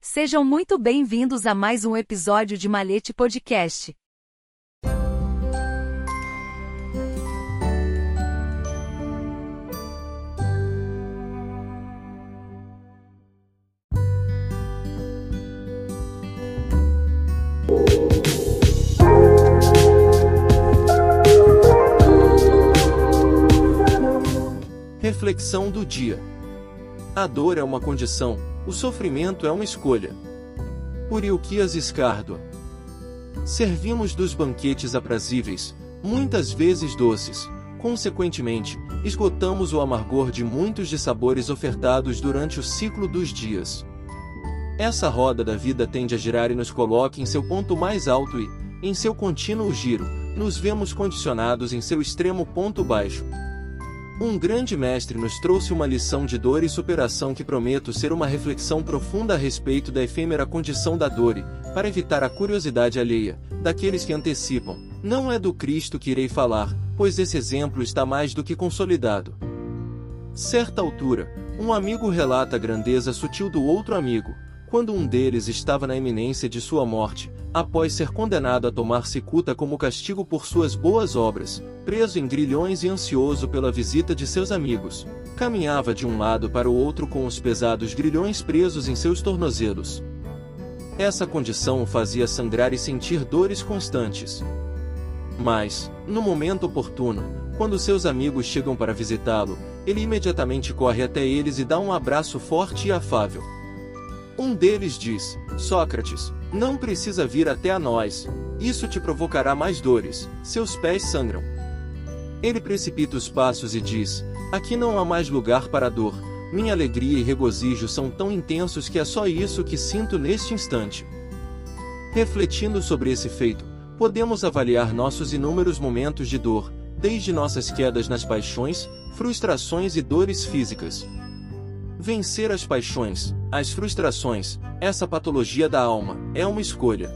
Sejam muito bem-vindos a mais um episódio de Malete Podcast. Reflexão do dia. A dor é uma condição, o sofrimento é uma escolha. Por Ilquias Escárdua. Servimos dos banquetes aprazíveis, muitas vezes doces. Consequentemente, esgotamos o amargor de muitos de sabores ofertados durante o ciclo dos dias. Essa roda da vida tende a girar e nos coloca em seu ponto mais alto e, em seu contínuo giro, nos vemos condicionados em seu extremo ponto baixo. Um grande mestre nos trouxe uma lição de dor e superação que prometo ser uma reflexão profunda a respeito da efêmera condição da dor e, para evitar a curiosidade alheia, daqueles que antecipam, não é do Cristo que irei falar, pois esse exemplo está mais do que consolidado. Certa altura, um amigo relata a grandeza sutil do outro amigo, quando um deles estava na iminência de sua morte, após ser condenado a tomar cicuta como castigo por suas boas obras, preso em grilhões e ansioso pela visita de seus amigos, caminhava de um lado para o outro com os pesados grilhões presos em seus tornozelos. Essa condição o fazia sangrar e sentir dores constantes. Mas, no momento oportuno, quando seus amigos chegam para visitá-lo, ele imediatamente corre até eles e dá um abraço forte e afável. Um deles diz: Sócrates, não precisa vir até a nós. Isso te provocará mais dores, seus pés sangram. Ele precipita os passos e diz: Aqui não há mais lugar para dor. Minha alegria e regozijo são tão intensos que é só isso que sinto neste instante. Refletindo sobre esse feito, podemos avaliar nossos inúmeros momentos de dor, desde nossas quedas nas paixões, frustrações e dores físicas, Vencer as paixões, as frustrações, essa patologia da alma, é uma escolha.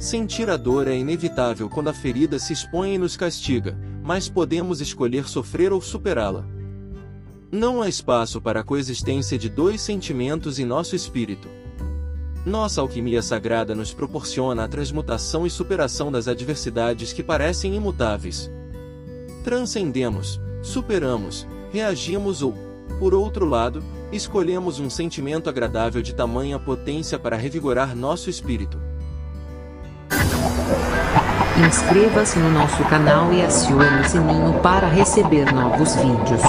Sentir a dor é inevitável quando a ferida se expõe e nos castiga, mas podemos escolher sofrer ou superá-la. Não há espaço para a coexistência de dois sentimentos em nosso espírito. Nossa alquimia sagrada nos proporciona a transmutação e superação das adversidades que parecem imutáveis. Transcendemos, superamos, reagimos ou, por outro lado, escolhemos um sentimento agradável de tamanha potência para revigorar nosso espírito. Inscreva-se no nosso canal e acione o sininho para receber novos vídeos.